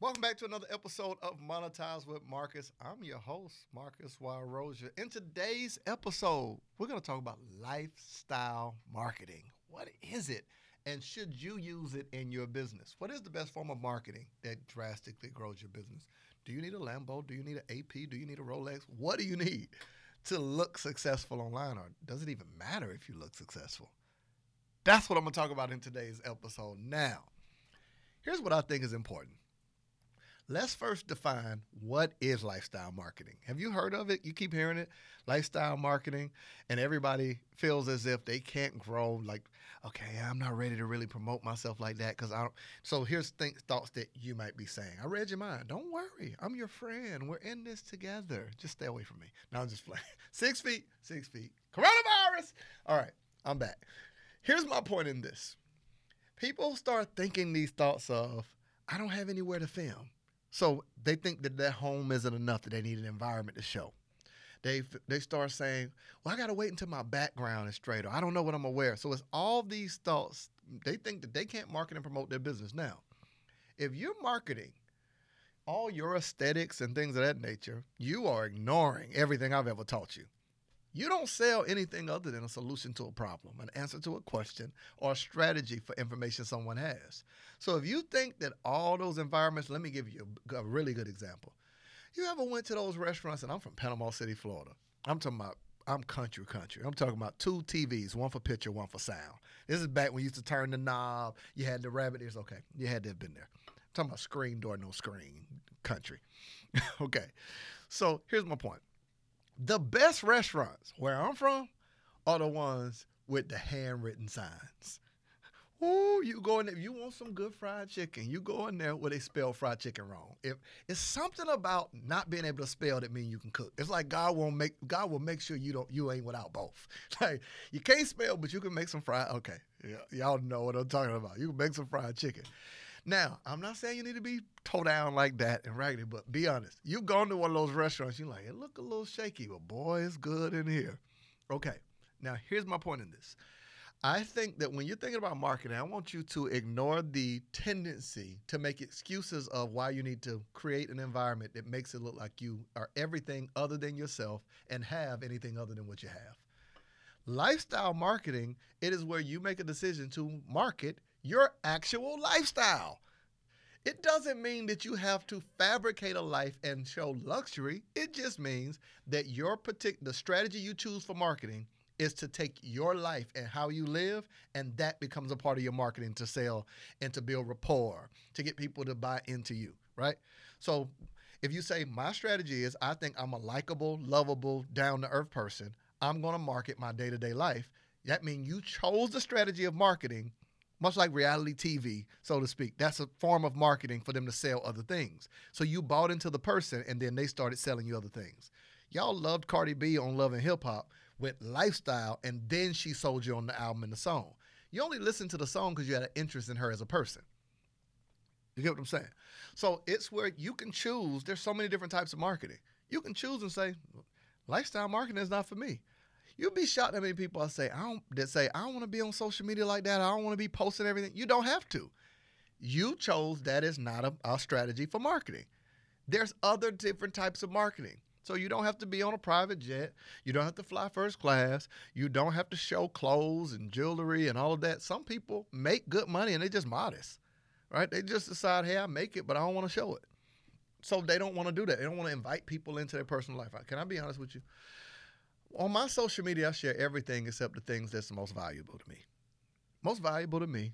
Welcome back to another episode of Monetize with Marcus. I'm your host, Marcus Rozier. In today's episode, we're going to talk about lifestyle marketing. What is it? And should you use it in your business? What is the best form of marketing that drastically grows your business? Do you need a Lambo? Do you need an AP? Do you need a Rolex? What do you need to look successful online? Or does it even matter if you look successful? That's what I'm going to talk about in today's episode. Now, here's what I think is important Let's first define what is lifestyle marketing. Have you heard of it? You keep hearing it, lifestyle marketing, and everybody feels as if they can't grow. Like, okay, I'm not ready to really promote myself like that because I don't. So here's th- thoughts that you might be saying. I read your mind. Don't worry, I'm your friend. We're in this together. Just stay away from me. Now I'm just playing. Six feet, six feet. Coronavirus. All right, I'm back. Here's my point in this. People start thinking these thoughts of, I don't have anywhere to film. So they think that their home isn't enough, that they need an environment to show. They they start saying, "Well, I got to wait until my background is straight, or I don't know what I'm wear." So it's all these thoughts. They think that they can't market and promote their business now. If you're marketing all your aesthetics and things of that nature, you are ignoring everything I've ever taught you. You don't sell anything other than a solution to a problem, an answer to a question, or a strategy for information someone has. So if you think that all those environments, let me give you a, really good example. You ever went to those restaurants, and I'm from Panama City, Florida. I'm talking about I'm country country. I'm talking about two TVs, one for picture, one for sound. This is back when you used to turn the knob. You had the rabbit ears. Okay, you had to have been there. I'm talking about screen door, no screen country. okay, so here's my point the best restaurants where I'm from are the ones with the handwritten signs. Ooh, you go in there. If you want some good fried chicken, you go in there where they spell fried chicken wrong. If it's something about not being able to spell that mean you can cook. It's like God won't make God will make sure you don't you ain't without both. Like you can't spell, but you can make some fried. Okay, yeah, y'all know what I'm talking about. You can make some fried chicken. Now, I'm not saying you need to be toe down like that and raggedy, but be honest. You've gone to one of those restaurants, you're like, it look a little shaky, but boy, it's good in here. Okay, now here's my point in this. I think that when you're thinking about marketing, I want you to ignore the tendency to make excuses of why you need to create an environment that makes it look like you are everything other than yourself and have anything other than what you have. Lifestyle marketing, it is where you make a decision to market your actual lifestyle. It doesn't mean that you have to fabricate a life and show luxury. It just means that your particular the strategy you choose for marketing is to take your life and how you live, and that becomes a part of your marketing to sell and to build rapport, to get people to buy into you, right? So if you say my strategy is I think I'm a likable, lovable, down to earth person, I'm to market my day to day life. That means you chose the strategy of marketing much like reality TV, so to speak. That's a form of marketing for them to sell other things. So you bought into the person and then they started selling you other things. Y'all loved Cardi B on Love and Hip Hop with Lifestyle, and then she sold you on the album and the song. You only listened to the song because you had an interest in her as a person. You get what I'm saying? So it's where you can choose. There's so many different types of marketing. You can choose and say, lifestyle marketing is not for me. You'd be shocked how many people I say I don't that say I don't want to be on social media like that. I don't want to be posting everything. You don't have to. You chose that is not a, a strategy for marketing. There's other different types of marketing. So you don't have to be on a private jet. You don't have to fly first class. You don't have to show clothes and jewelry and all of that. Some people make good money and they're just modest, right? They just decide, hey, I make it, but I don't want to show it. So they don't want to do that. They don't want to invite people into their personal life. Can I be honest with you? On my social media, I share everything except the things that's the most valuable to me. Most valuable to me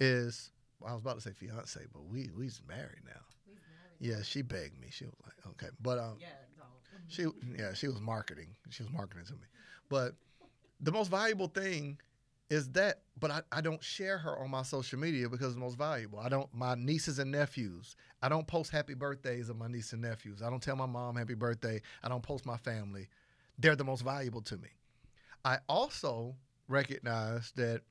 is well, I was about to say fiance, but we we's married now. Married. Yeah, she begged me. She was like, okay, but um, yeah, no. she yeah she was marketing. She was marketing to me, but the most valuable thing is that. But I, I don't share her on my social media because it's most valuable. I don't my nieces and nephews. I don't post happy birthdays of my nieces and nephews. I don't tell my mom happy birthday. I don't post my family they're the most valuable to me. I also recognize that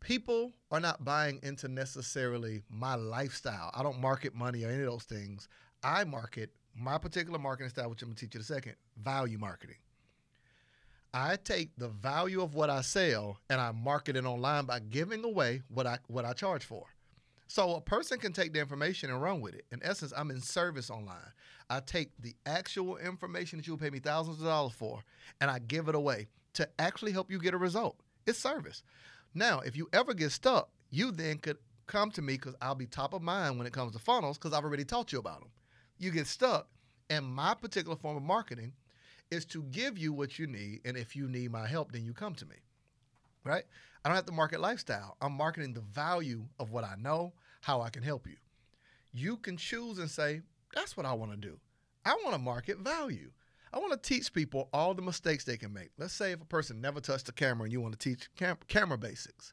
people are not buying into necessarily my lifestyle. I don't market money or any of those things. I market my particular marketing style, which I'm gonna teach you in a second, value marketing. I take the value of what I sell and I market it online by giving away what I what I charge for. So a person can take the information and run with it. In essence, I'm in service online. I take the actual information that you will pay me thousands of dollars for and I give it away to actually help you get a result. It's service. Now, if you ever get stuck, you then could come to me because I'll be top of mind when it comes to funnels because I've already taught you about them. You get stuck, and my particular form of marketing is to give you what you need. And if you need my help, then you come to me, right? I don't have to market lifestyle. I'm marketing the value of what I know, how I can help you. You can choose and say, that's what I want to do. I want to market value. I want to teach people all the mistakes they can make. Let's say if a person never touched a camera and you want to teach cam- camera basics.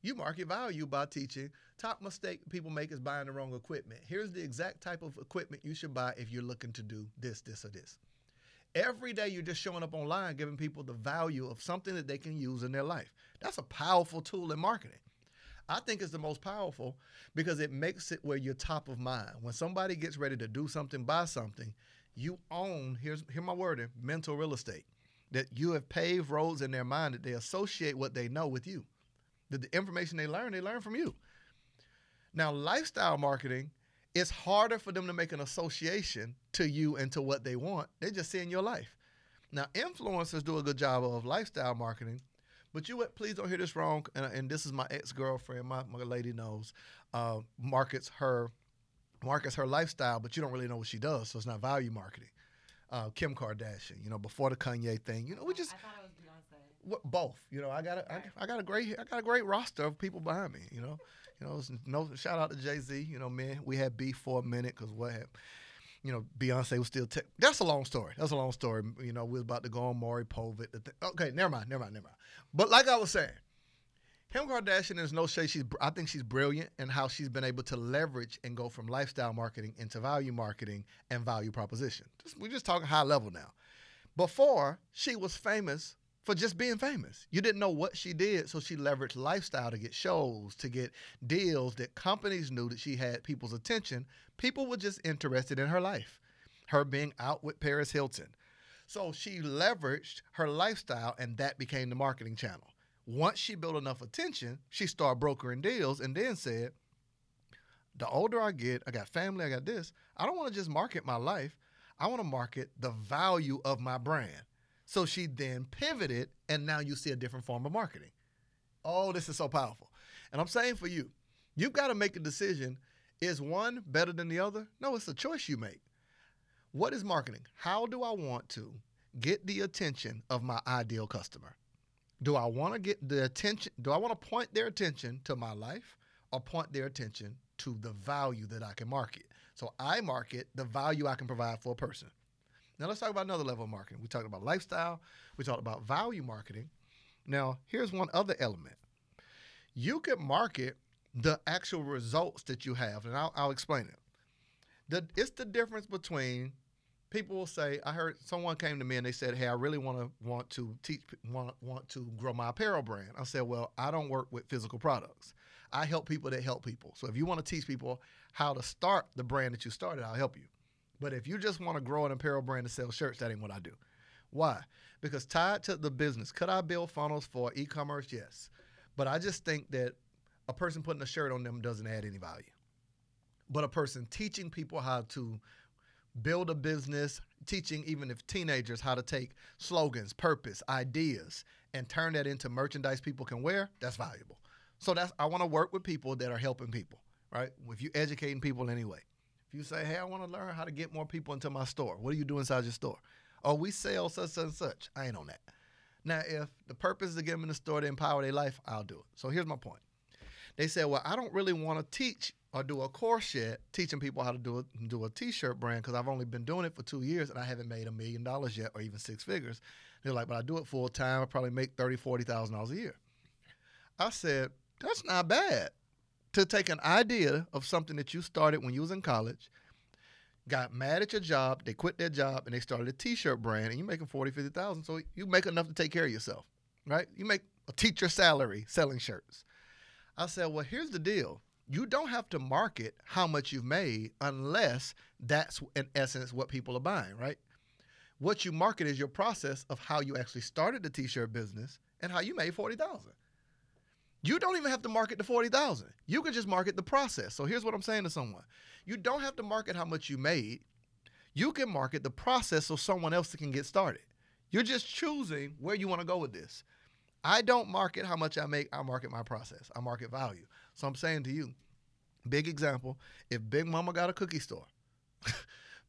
You market value by teaching. Top mistake people make is buying the wrong equipment. Here's the exact type of equipment you should buy if you're looking to do this, this, or this. Every day you're just showing up online giving people the value of something that they can use in their life. That's a powerful tool in marketing. I think it's the most powerful because it makes it where you're top of mind. When somebody gets ready to do something, buy something, you own, here's hear my word, mental real estate. That you have paved roads in their mind that they associate what they know with you. That the information they learn, they learn from you. Now, lifestyle marketing it's harder for them to make an association to you and to what they want. They're just seeing your life. Now, influencers do a good job of lifestyle marketing, but you please don't hear this wrong. And, and this is my ex girlfriend, my, my lady knows, uh, markets her markets her lifestyle, but you don't really know what she does, so it's not value marketing. Uh, Kim Kardashian, you know, before the Kanye thing, you know, we just I thought it was Beyonce. both. You know, I got a, I, I got a great I got a great roster of people behind me. You know. You know, no shout out to Jay Z. You know, man, we had beef for a minute because what happened. You know, Beyonce was still. Te- That's a long story. That's a long story. You know, we was about to go on Maury Povich. Okay, never mind, never mind, never mind. But like I was saying, Kim Kardashian is no shade. She's I think she's brilliant in how she's been able to leverage and go from lifestyle marketing into value marketing and value proposition. Just, we're just talking high level now. Before she was famous for just being famous. You didn't know what she did, so she leveraged lifestyle to get shows, to get deals that companies knew that she had people's attention. People were just interested in her life, her being out with Paris Hilton. So she leveraged her lifestyle, and that became the marketing channel. Once she built enough attention, she started brokering deals and then said, The older I get, I got family, I got this. I don't want to just market my life. I want to market the value of my brand. So she then pivoted, and now you see a different form of marketing. Oh, this is so powerful. And I'm saying for you, you've got to make a decision. Is one better than the other? No, it's a choice you make. What is marketing? How do I want to get the attention of my ideal customer? Do I want to get the attention? Do I want to point their attention to my life or point their attention to the value that I can market? So I market the value I can provide for a person. Now let's talk about another level of marketing. We talked about lifestyle. We talked about value marketing. Now here's one other element. You could market the actual results that you have, and I'll, I'll explain it. The, it's the difference between people will say, I heard someone came to me and they said, Hey, I really want to want to teach want want to grow my apparel brand. I said, Well, I don't work with physical products. I help people that help people. So if you want to teach people how to start the brand that you started, I'll help you. But if you just want to grow an apparel brand to sell shirts, that ain't what I do. Why? Because tied to the business, could I build funnels for e-commerce? Yes. But I just think that a person putting a shirt on them doesn't add any value. But a person teaching people how to build a business, teaching even if teenagers how to take slogans, purpose, ideas, and turn that into merchandise people can wear, that's valuable. So that's I want to work with people that are helping people, right? If you're educating people anyway. If you say, hey, I want to learn how to get more people into my store, what do you do inside your store? Oh, we sell such and such. I ain't on that. Now, if the purpose is to get them in the store to empower their life, I'll do it. So here's my point. They said, well, I don't really want to teach or do a course yet teaching people how to do a, do a t-shirt brand because I've only been doing it for two years and I haven't made a million dollars yet or even six figures. They're like, but I do it full time. I probably make thirty, forty thousand dollars a year. I said, that's not bad to take an idea of something that you started when you was in college, got mad at your job, they quit their job, and they started a t-shirt brand, and you're making 40, 50,000. So you make enough to take care of yourself, right? You make a teacher salary selling shirts. I said, well, here's the deal. You don't have to market how much you've made unless that's in essence what people are buying, right? What you market is your process of how you actually started the t-shirt business and how you made 40,000. You don't even have to market the 40,000. You can just market the process. So here's what I'm saying to someone. You don't have to market how much you made. You can market the process so someone else can get started. You're just choosing where you want to go with this. I don't market how much I make, I market my process. I market value. So I'm saying to you, big example, if Big Mama got a cookie store,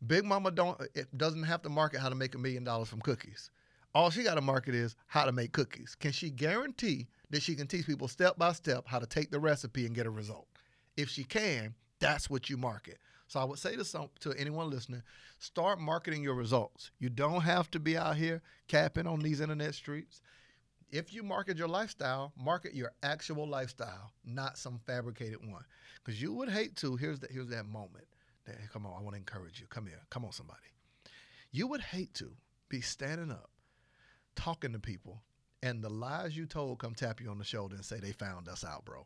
Big Mama don't it doesn't have to market how to make a million dollars from cookies. All she got to market is how to make cookies. Can she guarantee that she can teach people step by step how to take the recipe and get a result? If she can, that's what you market. So I would say to some to anyone listening, start marketing your results. You don't have to be out here capping on these internet streets. If you market your lifestyle, market your actual lifestyle, not some fabricated one. Because you would hate to. Here's that. Here's that moment. That, come on, I want to encourage you. Come here. Come on, somebody. You would hate to be standing up, talking to people, and the lies you told come tap you on the shoulder and say they found us out, bro.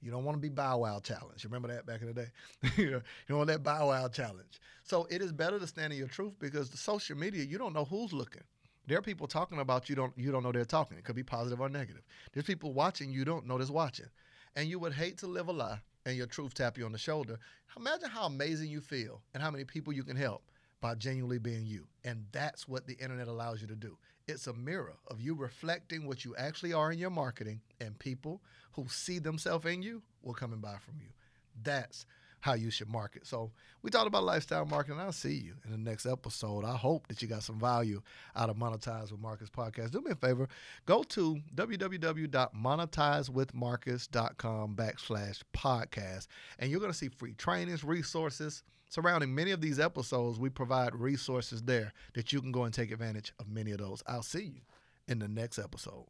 You don't want to be Bow Wow challenge. You remember that back in the day? you don't want that Bow Wow challenge. So it is better to stand in your truth because the social media, you don't know who's looking. There are people talking about you don't you don't know they're talking. It could be positive or negative. There's people watching you don't know that's watching. And you would hate to live a lie and your truth tap you on the shoulder. Imagine how amazing you feel and how many people you can help by genuinely being you. And that's what the internet allows you to do. It's a mirror of you reflecting what you actually are in your marketing, and people who see themselves in you will come and buy from you. That's how you should market. So we talked about lifestyle marketing. I'll see you in the next episode. I hope that you got some value out of Monetize with Marcus podcast. Do me a favor, go to www.monetizewithmarcus.com backslash podcast, and you're going to see free trainings, resources surrounding many of these episodes. We provide resources there that you can go and take advantage of many of those. I'll see you in the next episode.